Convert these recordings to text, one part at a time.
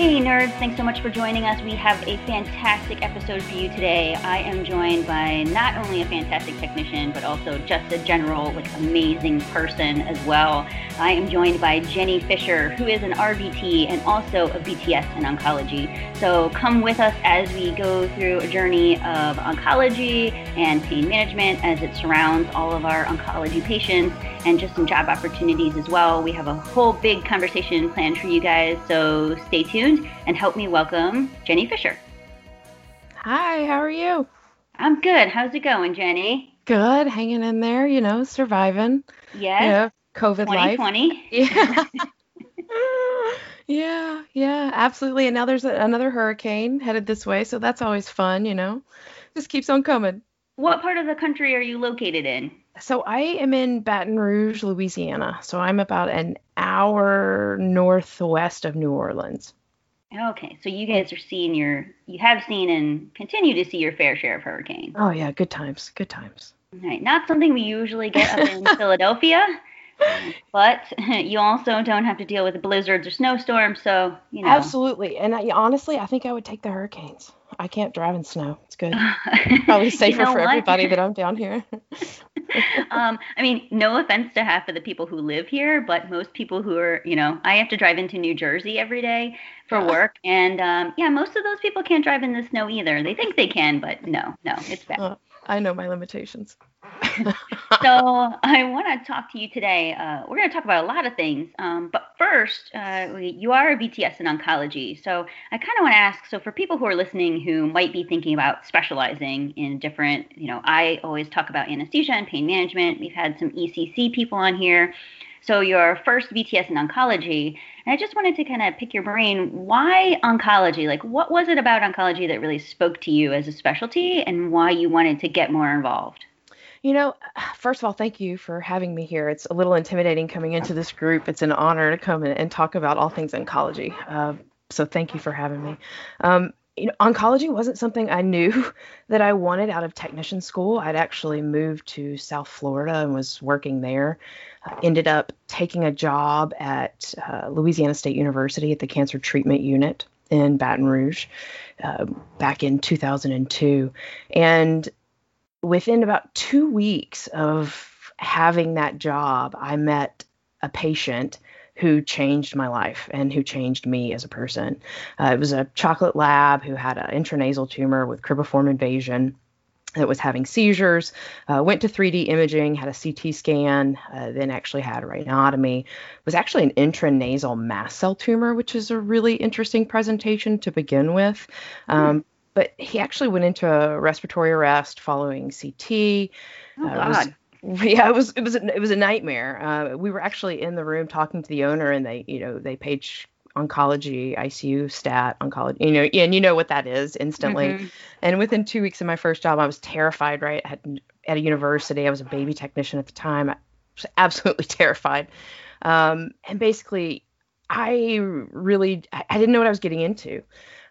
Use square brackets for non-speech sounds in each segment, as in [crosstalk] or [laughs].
Hey nerds, thanks so much for joining us. We have a fantastic episode for you today. I am joined by not only a fantastic technician, but also just a general, like amazing person as well. I am joined by Jenny Fisher, who is an RVT and also a VTS in oncology. So come with us as we go through a journey of oncology and pain management as it surrounds all of our oncology patients and just some job opportunities as well. We have a whole big conversation planned for you guys, so stay tuned and help me welcome Jenny Fisher. Hi, how are you? I'm good. How's it going, Jenny? Good, hanging in there, you know, surviving. Yes. Yeah, COVID 2020. life. Yeah. yeah, yeah, absolutely. And now there's a, another hurricane headed this way, so that's always fun, you know. Just keeps on coming. What part of the country are you located in? So I am in Baton Rouge, Louisiana. So I'm about an hour northwest of New Orleans. Okay, so you guys are seeing your, you have seen and continue to see your fair share of hurricanes. Oh yeah, good times, good times. Right, not something we usually get up in [laughs] Philadelphia, uh, but [laughs] you also don't have to deal with blizzards or snowstorms, so you know. Absolutely, and I, honestly, I think I would take the hurricanes. I can't drive in snow. It's good. [laughs] Probably safer you know for what? everybody that I'm down here. [laughs] um, I mean, no offense to half of the people who live here, but most people who are, you know, I have to drive into New Jersey every day for work, and um, yeah, most of those people can't drive in the snow either. They think they can, but no, no, it's bad. Uh, I know my limitations. [laughs] so I want to talk to you today. Uh, we're going to talk about a lot of things, um, but first, uh, we- you are a VTS in oncology. So I kind of want to ask. So for people who are listening who might be thinking about specializing in different, you know, I always talk about anesthesia and pain management. We've had some ECC people on here. So your first VTS in oncology, and I just wanted to kind of pick your brain. Why oncology? Like, what was it about oncology that really spoke to you as a specialty, and why you wanted to get more involved? You know, first of all, thank you for having me here. It's a little intimidating coming into this group. It's an honor to come and talk about all things oncology. Uh, so thank you for having me. Um, you know, oncology wasn't something I knew [laughs] that I wanted out of technician school. I'd actually moved to South Florida and was working there. Uh, ended up taking a job at uh, Louisiana State University at the Cancer Treatment Unit in Baton Rouge uh, back in 2002. And within about two weeks of having that job, I met a patient who changed my life and who changed me as a person. Uh, it was a chocolate lab who had an intranasal tumor with cribriform invasion that was having seizures. Uh, went to 3D imaging, had a CT scan, uh, then actually had a rhinotomy. Was actually an intranasal mast cell tumor, which is a really interesting presentation to begin with. Um, But he actually went into a respiratory arrest following CT. Oh Uh, was- God. [laughs] yeah it was it was a, it was a nightmare uh, we were actually in the room talking to the owner and they you know they page oncology icu stat oncology you know and you know what that is instantly Mhm. and within two weeks of my first job i was terrified right had, at a university i was a baby technician at the time i was [laughs] absolutely terrified um, and basically i really I didn't know what i was getting into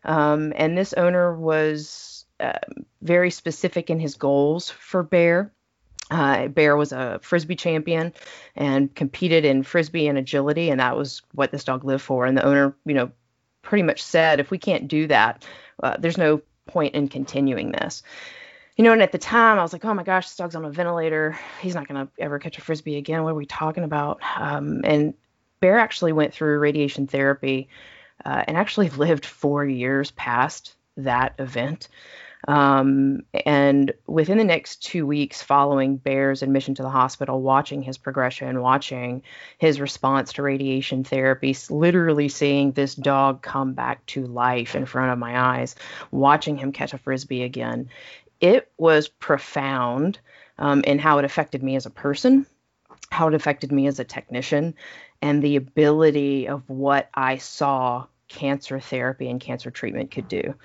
um, and this owner was uh, very specific in his goals for bear uh, Bear was a frisbee champion and competed in frisbee and agility, and that was what this dog lived for. And the owner, you know, pretty much said, if we can't do that, uh, there's no point in continuing this. You know, and at the time I was like, oh my gosh, this dog's on a ventilator. He's not going to ever catch a frisbee again. What are we talking about? Um, and Bear actually went through radiation therapy uh, and actually [laughs] lived four years past that event. Um, and within the next two weeks following Bear's admission to the hospital, watching his progression, watching his response to radiation therapy, literally seeing this dog come back to life in front of my eyes, watching him catch a frisbee again, it was profound um, in how it affected me as a person, how it affected me as a technician, and the ability of what I saw cancer therapy and cancer treatment could do.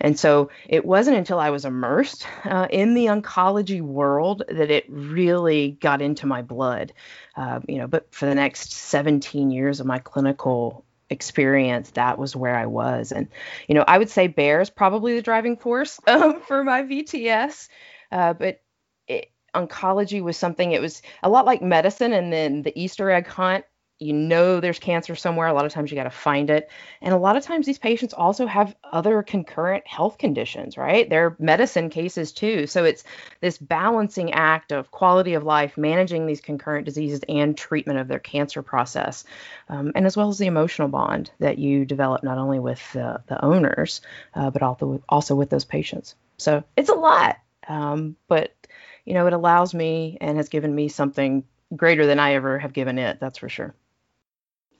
And so it wasn't until I was immersed uh, in the oncology world that it really got into my blood. Uh, you know, but for the next 17 years of my clinical experience, that was where I was. And, you know, I would say Bear is probably the driving force [laughs] um, for my VTS. Uh, but it, oncology was something, it was a lot like medicine and then the Easter egg hunt you know there's cancer somewhere. A lot of times you got to find it. And a lot of times these patients also have other concurrent health conditions, right? They're medicine cases too. So it's this balancing act of quality of life, managing these concurrent diseases and treatment of their cancer process, um, and as well as the emotional bond that you develop not only with the, the owners, uh, but also, also with those patients. So it's a lot. Um, but, you know, it allows me and has given me something greater than I ever have given it, that's for sure.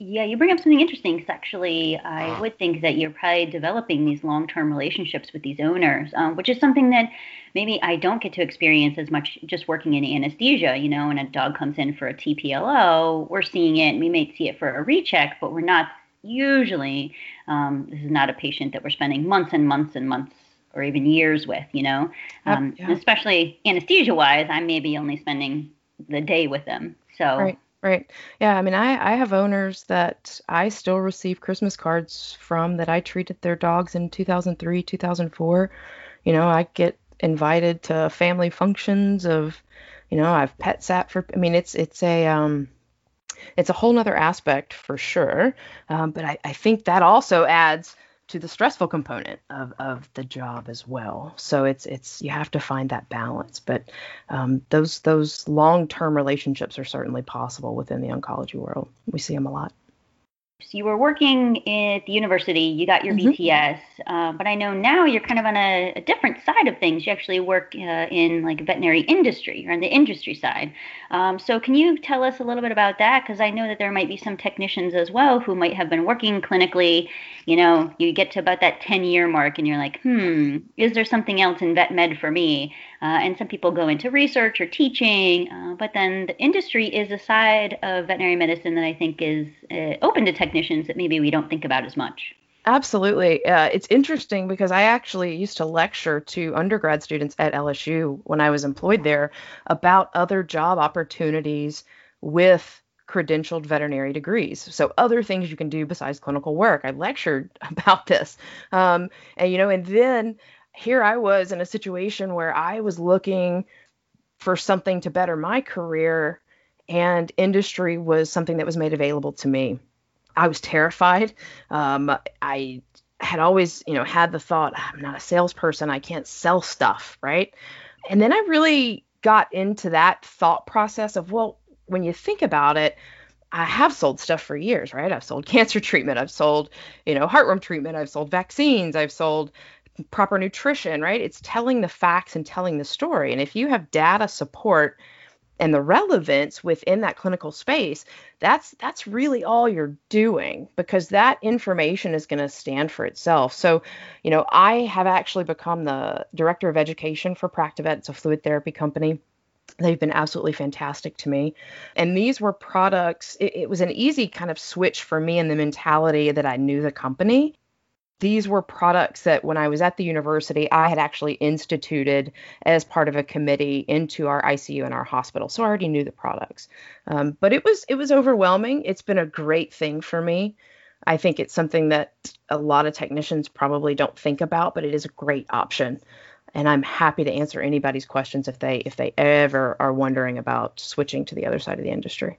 Yeah, you bring up something interesting. Actually, I would think that you're probably developing these long-term relationships with these owners, um, which is something that maybe I don't get to experience as much just working in anesthesia. You know, when a dog comes in for a TPLO, we're seeing it, and we may see it for a recheck, but we're not usually. Um, this is not a patient that we're spending months and months and months or even years with. You know, um, yeah. especially anesthesia-wise, I may be only spending the day with them. So. Right Right. Yeah. I mean, I, I have owners that I still receive Christmas cards from that I treated their dogs in 2003, 2004. You know, I get invited to family functions of, you know, I've pet sat for, I mean, it's, it's a, um, it's a whole nother aspect for sure. Um, but I, I think that also adds to the stressful component of, of the job as well. So it's it's you have to find that balance. But um, those those long term relationships are certainly possible within the oncology world. We see them a lot. So you were working at the university, you got your mm-hmm. VTS, uh, but I know now you're kind of on a, a different side of things. You actually work uh, in like veterinary industry, or on the industry side. Um, so can you tell us a little bit about that? Because I know that there might be some technicians as well who might have been working clinically. You know, you get to about that 10 year mark, and you're like, hmm, is there something else in vet med for me? Uh, and some people go into research or teaching, uh, but then the industry is a side of veterinary medicine that I think is uh, open to technicians that maybe we don't think about as much. Absolutely. Uh, it's interesting because I actually used to lecture to undergrad students at LSU when I was employed there about other job opportunities with credentialed veterinary degrees. So other things you can do besides clinical work. I lectured [laughs] about this. Um, and, you know, and then here I was in a situation where I was looking for something to better my career, and industry was something that was made available to me. I was terrified. Um, I had always, you know, had the thought, I'm not a salesperson, I can't sell stuff, right? And then I really got into that thought process of, well, when you think about it, I have sold stuff for years, right? I've sold cancer treatment, I've sold, you know, heartworm treatment, I've sold vaccines, I've sold proper nutrition, right? It's telling the facts and telling the story. And if you have data support and the relevance within that clinical space, that's that's really all you're doing because that information is going to stand for itself. So, you know, I have actually become the director of education for Practivet. It's a fluid therapy company. They've been absolutely fantastic to me. And these were products, it, it was an easy kind of switch for me in the mentality that I knew the company these were products that when I was at the university, I had actually instituted as part of a committee into our ICU and our hospital. So I already knew the products. Um, but it was it was overwhelming. It's been a great thing for me. I think it's something that a lot of technicians probably don't think about, but it is a great option. And I'm happy to answer anybody's questions if they if they ever are wondering about switching to the other side of the industry.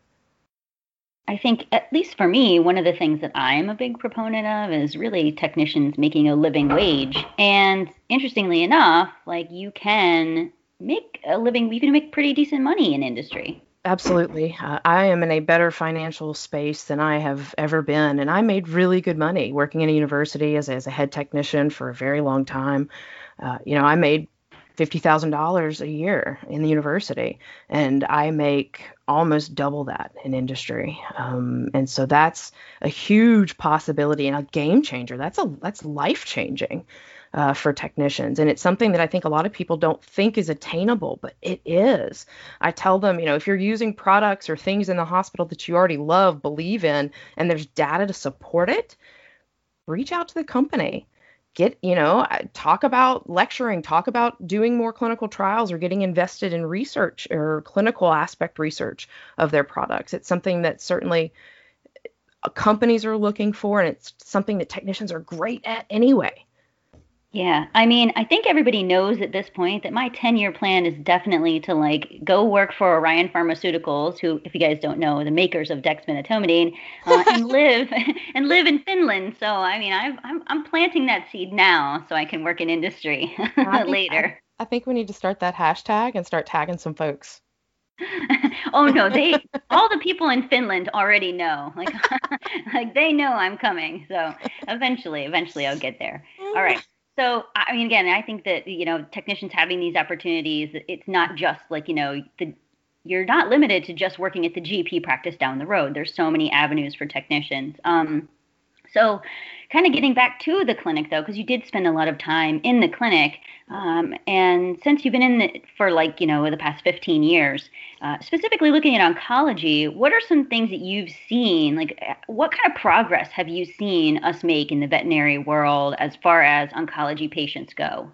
I think, at least for me, one of the things that I'm a big proponent of is really technicians making a living wage. And interestingly enough, like you can make a living, you can make pretty decent money in industry. Absolutely. Uh, I am in a better financial space than I have ever been. And I made really good money working in a university as, as a head technician for a very long time. Uh, you know, I made $50,000 a year in the university, and I make almost double that in industry. Um, and so that's a huge possibility and a game changer. That's a that's life changing uh, for technicians, and it's something that I think a lot of people don't think is attainable, but it is. I tell them, you know, if you're using products or things in the hospital that you already love, believe in, and there's data to support it, reach out to the company get you know talk about lecturing talk about doing more clinical trials or getting invested in research or clinical aspect research of their products. It's something that certainly uh, companies are looking for and it's something that technicians are great at anyway Yeah, I mean, I think everybody knows at this point that my 10-year plan is definitely to like go work for Orion Pharmaceuticals, who, if you guys don't know, the makers of dexmedetomidine, uh, [laughs] and live [laughs] and live in Finland. So, I mean, i am I'm, I'm planting that seed now, so I can work in industry [laughs] later. I, I think we need to start that hashtag and start tagging some folks. oh no, they all the people in Finland already know. Like like they know I'm coming. So eventually, eventually I'll get there. All right. So I mean again, I think that you know, technicians having these opportunities, it's not just like, you know, the you're not limited to just working at the GP practice down the road. There's so many avenues for technicians. Um so kind of getting back to the clinic though, because you did spend a lot of time in the clinic, um, and since you've been in it for like you know the past 15 years, uh, specifically looking at oncology, what are some things that you've seen? Like, uh, what kind of progress have you seen us make in the veterinary world as far as oncology patients go?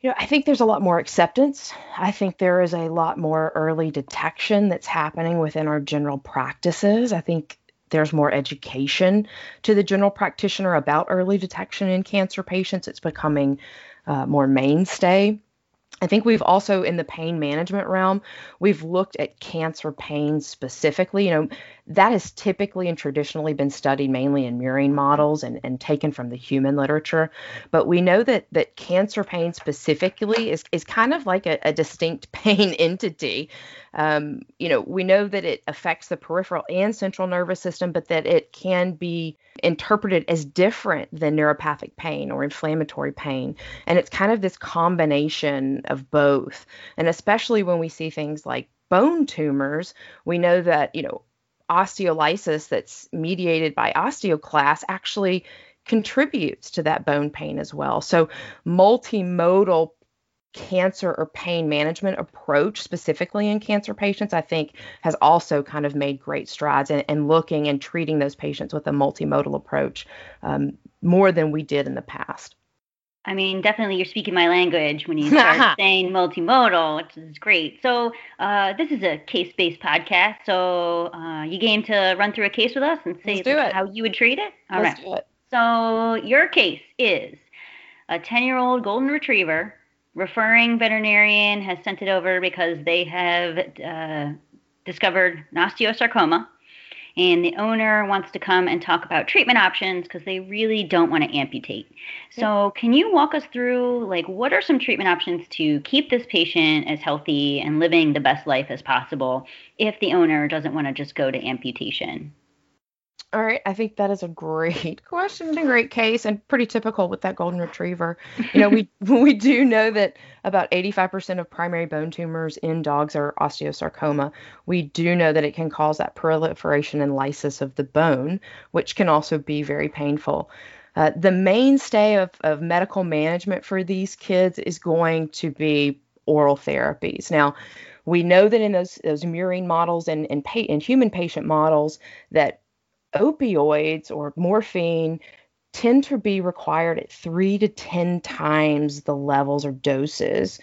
You know, I think there's a lot more acceptance. I think there is a lot more early detection that's happening within our general practices. I think there's more education to the general practitioner about early detection in cancer patients. It's becoming uh, more mainstay. I think we've also in the pain management realm, we've looked at cancer pain specifically. You know, that has typically and traditionally been studied mainly in murine models and, and taken from the human literature. But we know that that cancer pain specifically is, is kind of like a, a distinct [laughs] pain entity. Um, you know, we know that it affects the peripheral and central nervous system, but that it can be interpreted as different than neuropathic pain or inflammatory pain. And it's kind of this combination of both. And especially when we see things like bone tumors, we know that, you know, osteolysis that's mediated by osteoclast actually contributes to that bone pain as well. So multimodal cancer or pain management approach specifically in cancer patients i think has also kind of made great strides in, in looking and treating those patients with a multimodal approach um, more than we did in the past I mean, definitely you're speaking my language when you start [laughs] saying multimodal, which is great. So, uh, this is a case based podcast. So, uh, you game to run through a case with us and say how you would treat it? All Let's right. do it. So, your case is a 10 year old golden retriever referring veterinarian has sent it over because they have uh, discovered an osteosarcoma and the owner wants to come and talk about treatment options because they really don't want to amputate. So, can you walk us through like what are some treatment options to keep this patient as healthy and living the best life as possible if the owner doesn't want to just go to amputation? All right, I think that is a great [laughs] question and a great case, and pretty typical with that golden retriever. You know, we [laughs] [laughs] we do know that about 85% of primary bone tumors in dogs are osteosarcoma. We do know that it can cause that proliferation and lysis of the bone, which can also be very painful. Uh, the mainstay of, of medical management for these kids is going to be oral therapies. Now, we know that in those those murine models and and, pa- and human patient models that opioids or morphine tend to be required at three to 10 times the levels or doses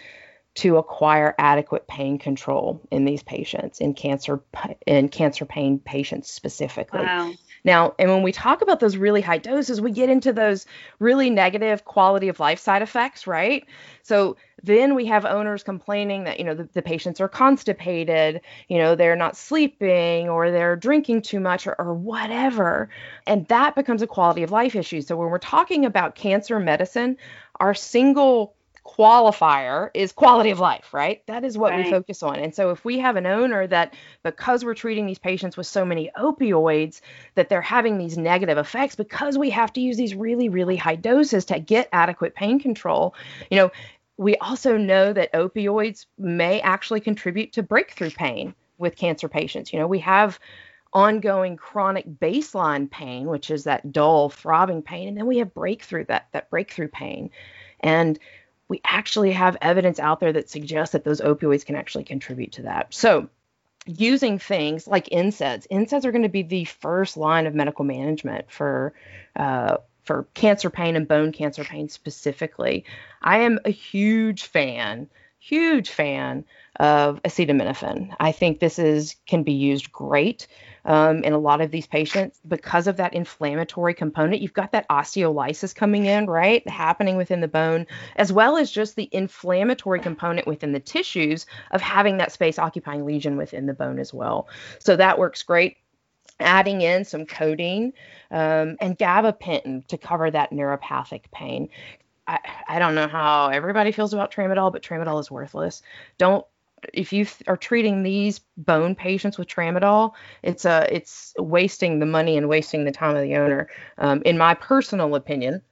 to acquire adequate pain control in these patients in cancer in cancer pain patients specifically. Wow. Now, and when we talk about those really high doses, we get into those really negative quality of life side effects, right? So then we have owners complaining that, you know, the, the patients are constipated, you know, they're not sleeping or they're drinking too much or, or whatever. And that becomes a quality of life issue. So when we're talking about cancer medicine, our single qualifier is quality of life, right? That is what right. we focus on. And so if we have an owner that because we're treating these patients with so many opioids that they're having these negative effects because we have to use these really really high doses to get adequate pain control, you know, we also know that opioids may actually contribute to breakthrough pain with cancer patients. You know, we have ongoing chronic baseline pain, which is that dull throbbing pain, and then we have breakthrough that that breakthrough pain. And we actually have evidence out there that suggests that those opioids can actually contribute to that. So, using things like NSAIDs, NSAIDs are going to be the first line of medical management for uh, for cancer pain and bone cancer pain specifically. I am a huge fan, huge fan of acetaminophen. I think this is can be used great um, in a lot of these patients because of that inflammatory component. You've got that osteolysis coming in, right, happening within the bone, as well as just the inflammatory component within the tissues of having that space occupying lesion within the bone as well. So that works great adding in some codeine um, and gabapentin to cover that neuropathic pain. I, I don't know how everybody feels about tramadol, but tramadol is worthless. Don't if you are treating these bone patients with tramadol, it's a it's wasting the money and wasting the time of the owner. Um, in my personal opinion,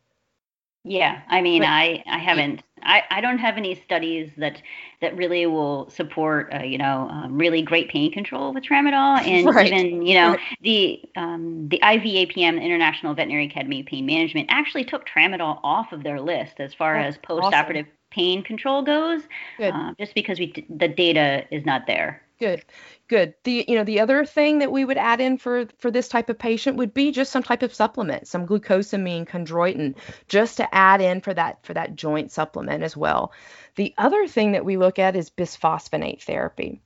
yeah, I mean, but, I I haven't I, I don't have any studies that that really will support uh, you know um, really great pain control with tramadol [laughs] and right. even you know right. the um, the IVAPM International Veterinary Academy of Pain Management actually took tramadol off of their list as far That's as postoperative awesome. pain control goes, uh, just because we the data is not there. Good good the you know the other thing that we would add in for for this type of patient would be just some type of supplement some glucosamine chondroitin just to add in for that for that joint supplement as well the other thing that we look at is bisphosphonate therapy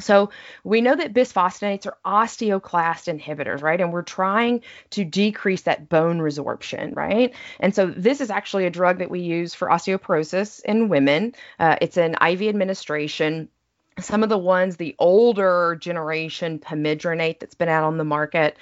so we know that bisphosphonates are osteoclast inhibitors, right? And we're trying to decrease that bone resorption, right? And so this is actually a drug that we use for osteoporosis in women. Uh, it's an IV administration some of the ones, the older generation pamidronate that's been out on the market,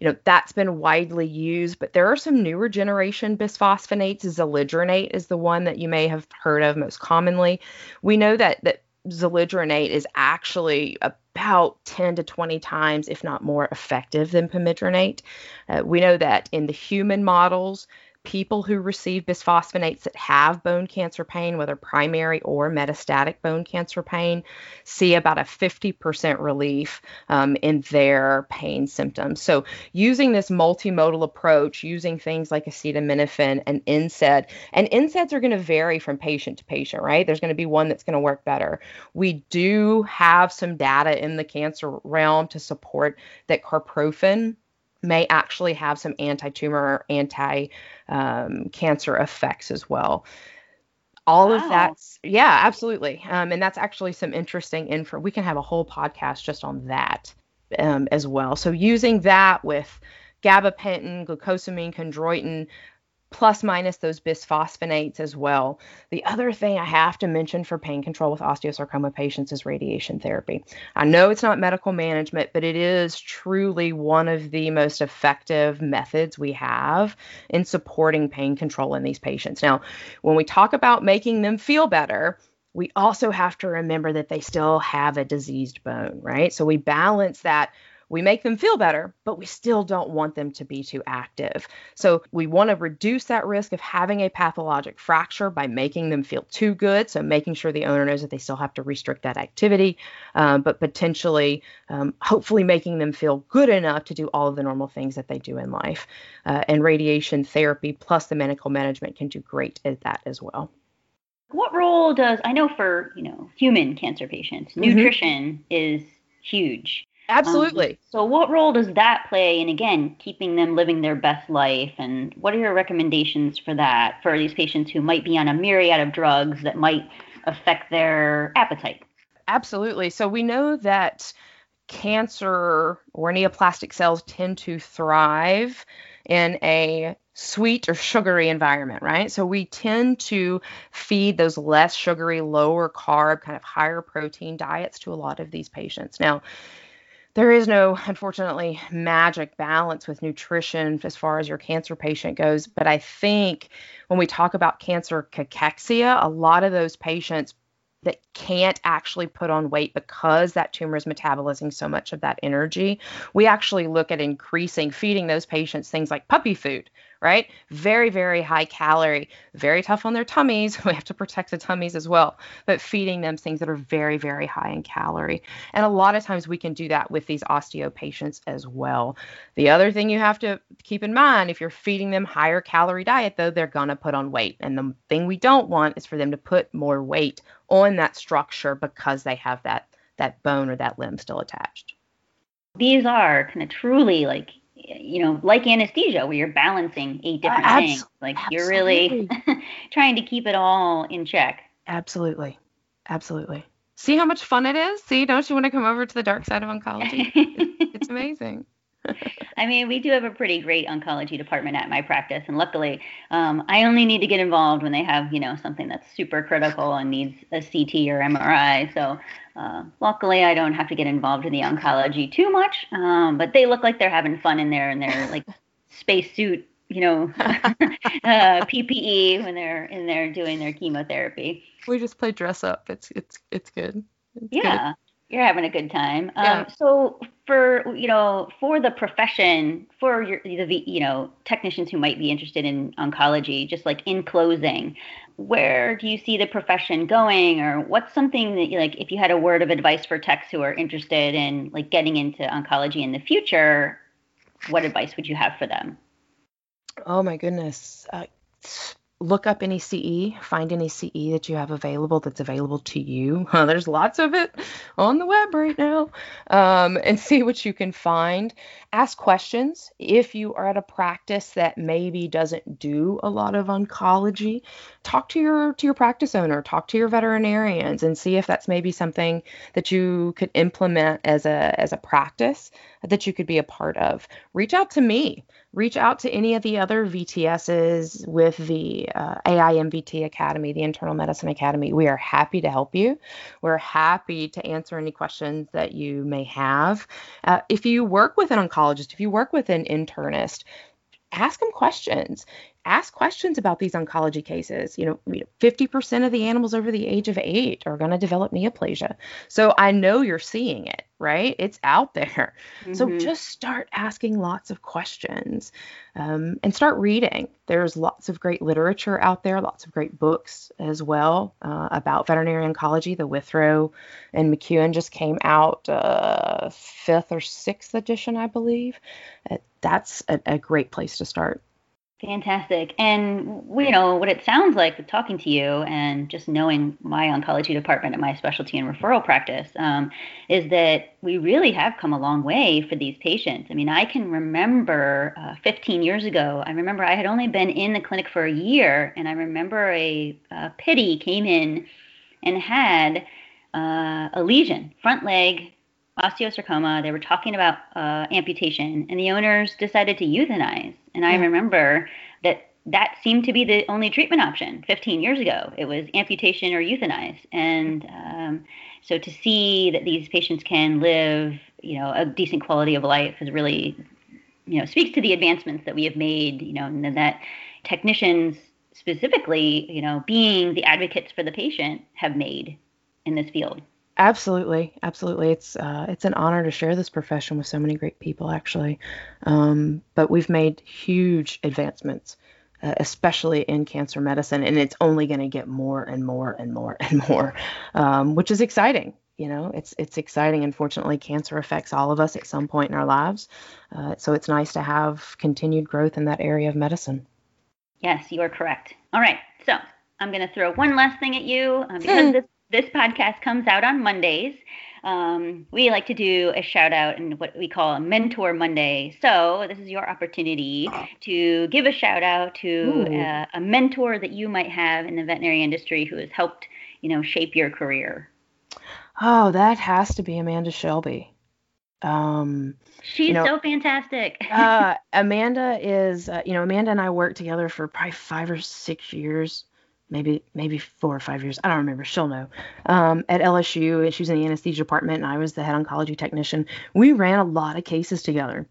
you know, that's been widely used, but there are some newer generation bisphosphonates. Zoledronate is the one that you may have heard of most commonly. We know that that zoledronate is actually about 10 to 20 times, if not more, effective than pamidronate. Uh, we know that in the human models, people who receive bisphosphonates that have bone cancer pain, whether primary or metastatic bone cancer pain, see about a 50% relief um, in their pain symptoms. So, using this multimodal approach, using things like acetaminophen and NSAID, and NSAIDs are going to vary from patient to patient, right? There's going to be one that's going to work better. We do have some data in the cancer realm to support that carprofen may actually have some anti-tumor anti-cancer um, effects as well. All wow. of that's yeah absolutely. Um, and that's actually some interesting info. We can have a whole podcast just on that um, as well. So using that with gabapentin glucosamine chondroitin plus minus those bisphosphonates as well. The other thing I have to mention for pain control with osteosarcoma patients is radiation therapy. I know it's not medical management, but it is truly one of the most effective methods we have in supporting pain control in these patients. Now, when we talk about making them feel better, we also have to remember that they still have a diseased bone, right? So we balance that we make them feel better, but we still don't want them to be too active. So we want to reduce that risk of having a pathologic fracture by making them feel too good. So making sure the owner knows that they still have to restrict that activity, um, but potentially, um, hopefully, making them feel good enough to do all of the normal things that they do in life. Uh, and radiation therapy plus the medical management can do great at that as well what role does I know for you know human cancer patients mm-hmm. nutrition is huge Absolutely. Um, so, what role does that play in, again, keeping them living their best life? And what are your recommendations for that for these patients who might be on a myriad of drugs that might affect their appetite? Absolutely. So, we know that cancer or neoplastic cells tend to thrive in a sweet or sugary environment, right? So we tend to feed those less sugary, lower carb, kind of higher protein diets to a lot of these patients. Now, there is no, unfortunately, magic balance with nutrition as far as your cancer patient goes. But I think when we talk about cancer cachexia, a lot of those patients that can't actually put on weight because that tumor is metabolizing so much of that energy, we actually look at increasing feeding those patients things like puppy food, right? Very, very high calorie, very tough on their tummies. [laughs] We have to protect the tummies as well, but feeding them things that are very, very high in calorie. And a lot of times we can do that with these osteo patients as well. The other thing you have to keep in mind if you're feeding them higher calorie diet, though, they're going to put on weight. And the thing we don't want is for them to put more weight on that structure because they have that that bone or that limb still attached. These are kind of truly like you know, like anesthesia, where you're balancing eight different uh, things. Like absolutely. you're really [laughs] trying to keep it all in check. Absolutely. Absolutely. See how much fun it is? See, don't you want to come over to the dark side of oncology? it's [laughs] amazing. I mean, we do have a pretty great oncology department at my practice, and luckily, um, I only need to get involved when they have, you know, something that's super critical and needs a CT or MRI. So, uh, luckily, I don't have to get involved in the oncology too much. Um, but they look like they're having fun in there and they're like spacesuit, you know, [laughs] uh, PPE when they're in there doing their chemotherapy. We just play dress up. It's it's it's good. It's yeah. Good you're having a good time. Um. So for you know for the profession for your the you know technicians who might be interested in oncology, just like in closing, where do you see the profession going, or what's something that you like if you had a word of advice for techs who are interested in like getting into oncology in the future, what advice would you have for them? Oh my goodness. Uh, look up any CE, find any CE that you have available that's available to you. [laughs] There's lots of it on the web right now, um, and [laughs] see what you can find. Ask questions. If you are at a practice that maybe doesn't do a lot of oncology, talk to your to your practice owner, talk to your veterinarians, and see if that's maybe something that you could implement as a as a practice that you could be a part of. Reach out to me reach out to any of the other VTSs with the uh, AIMVT Academy, the Internal Medicine Academy. We are happy to help you. We're happy to answer any questions that you may have. Uh, if you work with an oncologist, if you work with an internist, ask them questions ask questions about these oncology cases. You know, 50% of the animals over the age of eight are going to develop neoplasia. So I know you're seeing it, right? It's out there. Mm-hmm. So just start asking lots of questions um, and start reading. There's lots of great literature out there, lots of great books as well uh, about veterinary oncology. The Withrow and MacEwen just came out, uh, fifth or sixth edition, I believe. Uh, that's a, a great place to start. Fantastic. And you know what it sounds like talking to you and just knowing my oncology department at my specialty and referral practice um, is that we really have come a long way for these patients. I mean, I can remember uh, 15 years ago, I remember I had only been in the clinic for a year, and I remember a, a pity came in and had uh, a lesion, front leg osteosarcoma. They were talking about uh, amputation, and the owners decided to euthanize. And I remember that that seemed to be the only treatment option 15 years ago. It was amputation or euthanize. And um, so to see that these patients can live, you know, a decent quality of life is really, you know, speaks to the advancements that we have made, you know, and that technicians specifically, you know, being the advocates for the patient have made in this field. Absolutely, absolutely. It's uh, it's an honor to share this profession with so many great people, actually. Um, but we've made huge advancements, uh, especially in cancer medicine, and it's only going to get more and more and more and more, um, which is exciting. You know, it's it's exciting. Unfortunately, cancer affects all of us at some point in our lives, uh, so it's nice to have continued growth in that area of medicine. Yes, you are correct. All right, so I'm going to throw one last thing at you uh, because this this podcast comes out on Mondays. Um, we like to do a shout out and what we call a Mentor Monday. So this is your opportunity to give a shout out to uh, a mentor that you might have in the veterinary industry who has helped, you know, shape your career. Oh, that has to be Amanda Shelby. Um, She's you know, so fantastic. [laughs] uh, Amanda is, uh, you know, Amanda and I worked together for probably five or six years maybe maybe four or five years. I don't remember. She'll know. Um, at LSU, she was in the anesthesia department, and I was the head oncology technician. We ran a lot of cases together.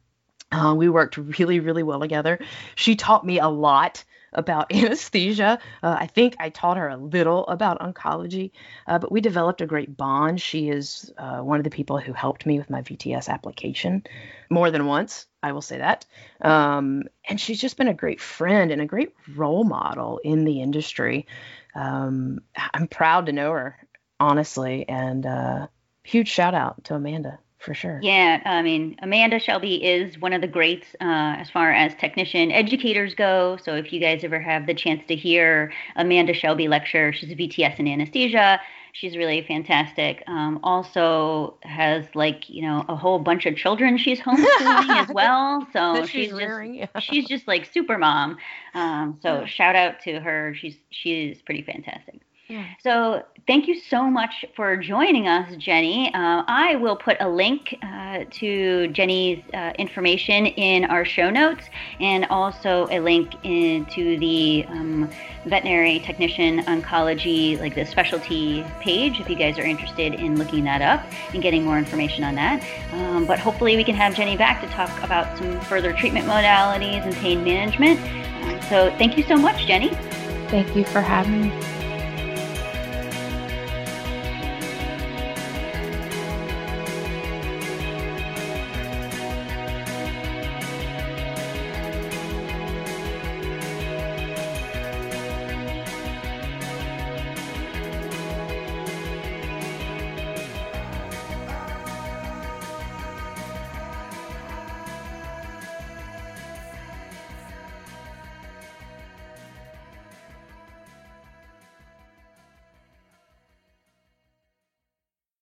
Uh, we worked really, really well together. She taught me a lot about [laughs] anesthesia. Uh, I think I taught her a little about oncology, uh, but we developed a great bond. She is uh, one of the people who helped me with my VTS application more than once. I will say that. Um, and she's just been a great friend and a great role model in the industry. Um, I'm proud to know her, honestly, and uh, huge shout out to Amanda for sure. Yeah, I mean, Amanda Shelby is one of the greats uh, as far as technician educators go. So if you guys ever have the chance to hear Amanda Shelby lecture, she's a VTS in anesthesia. She's really fantastic. Um, also has like you know a whole bunch of children she's homeschooling as [laughs] well. So she's, she's rearing, just yeah. she's just like super mom. Um, so yeah. shout out to her. She's she's pretty fantastic. So thank you so much for joining us, Jenny. Uh, I will put a link uh, to Jenny's uh, information in our show notes and also a link into the um, veterinary technician oncology, like the specialty page, if you guys are interested in looking that up and getting more information on that. Um, but hopefully, we can have Jenny back to talk about some further treatment modalities and pain management. Uh, so thank you so much, Jenny. Thank you for having me.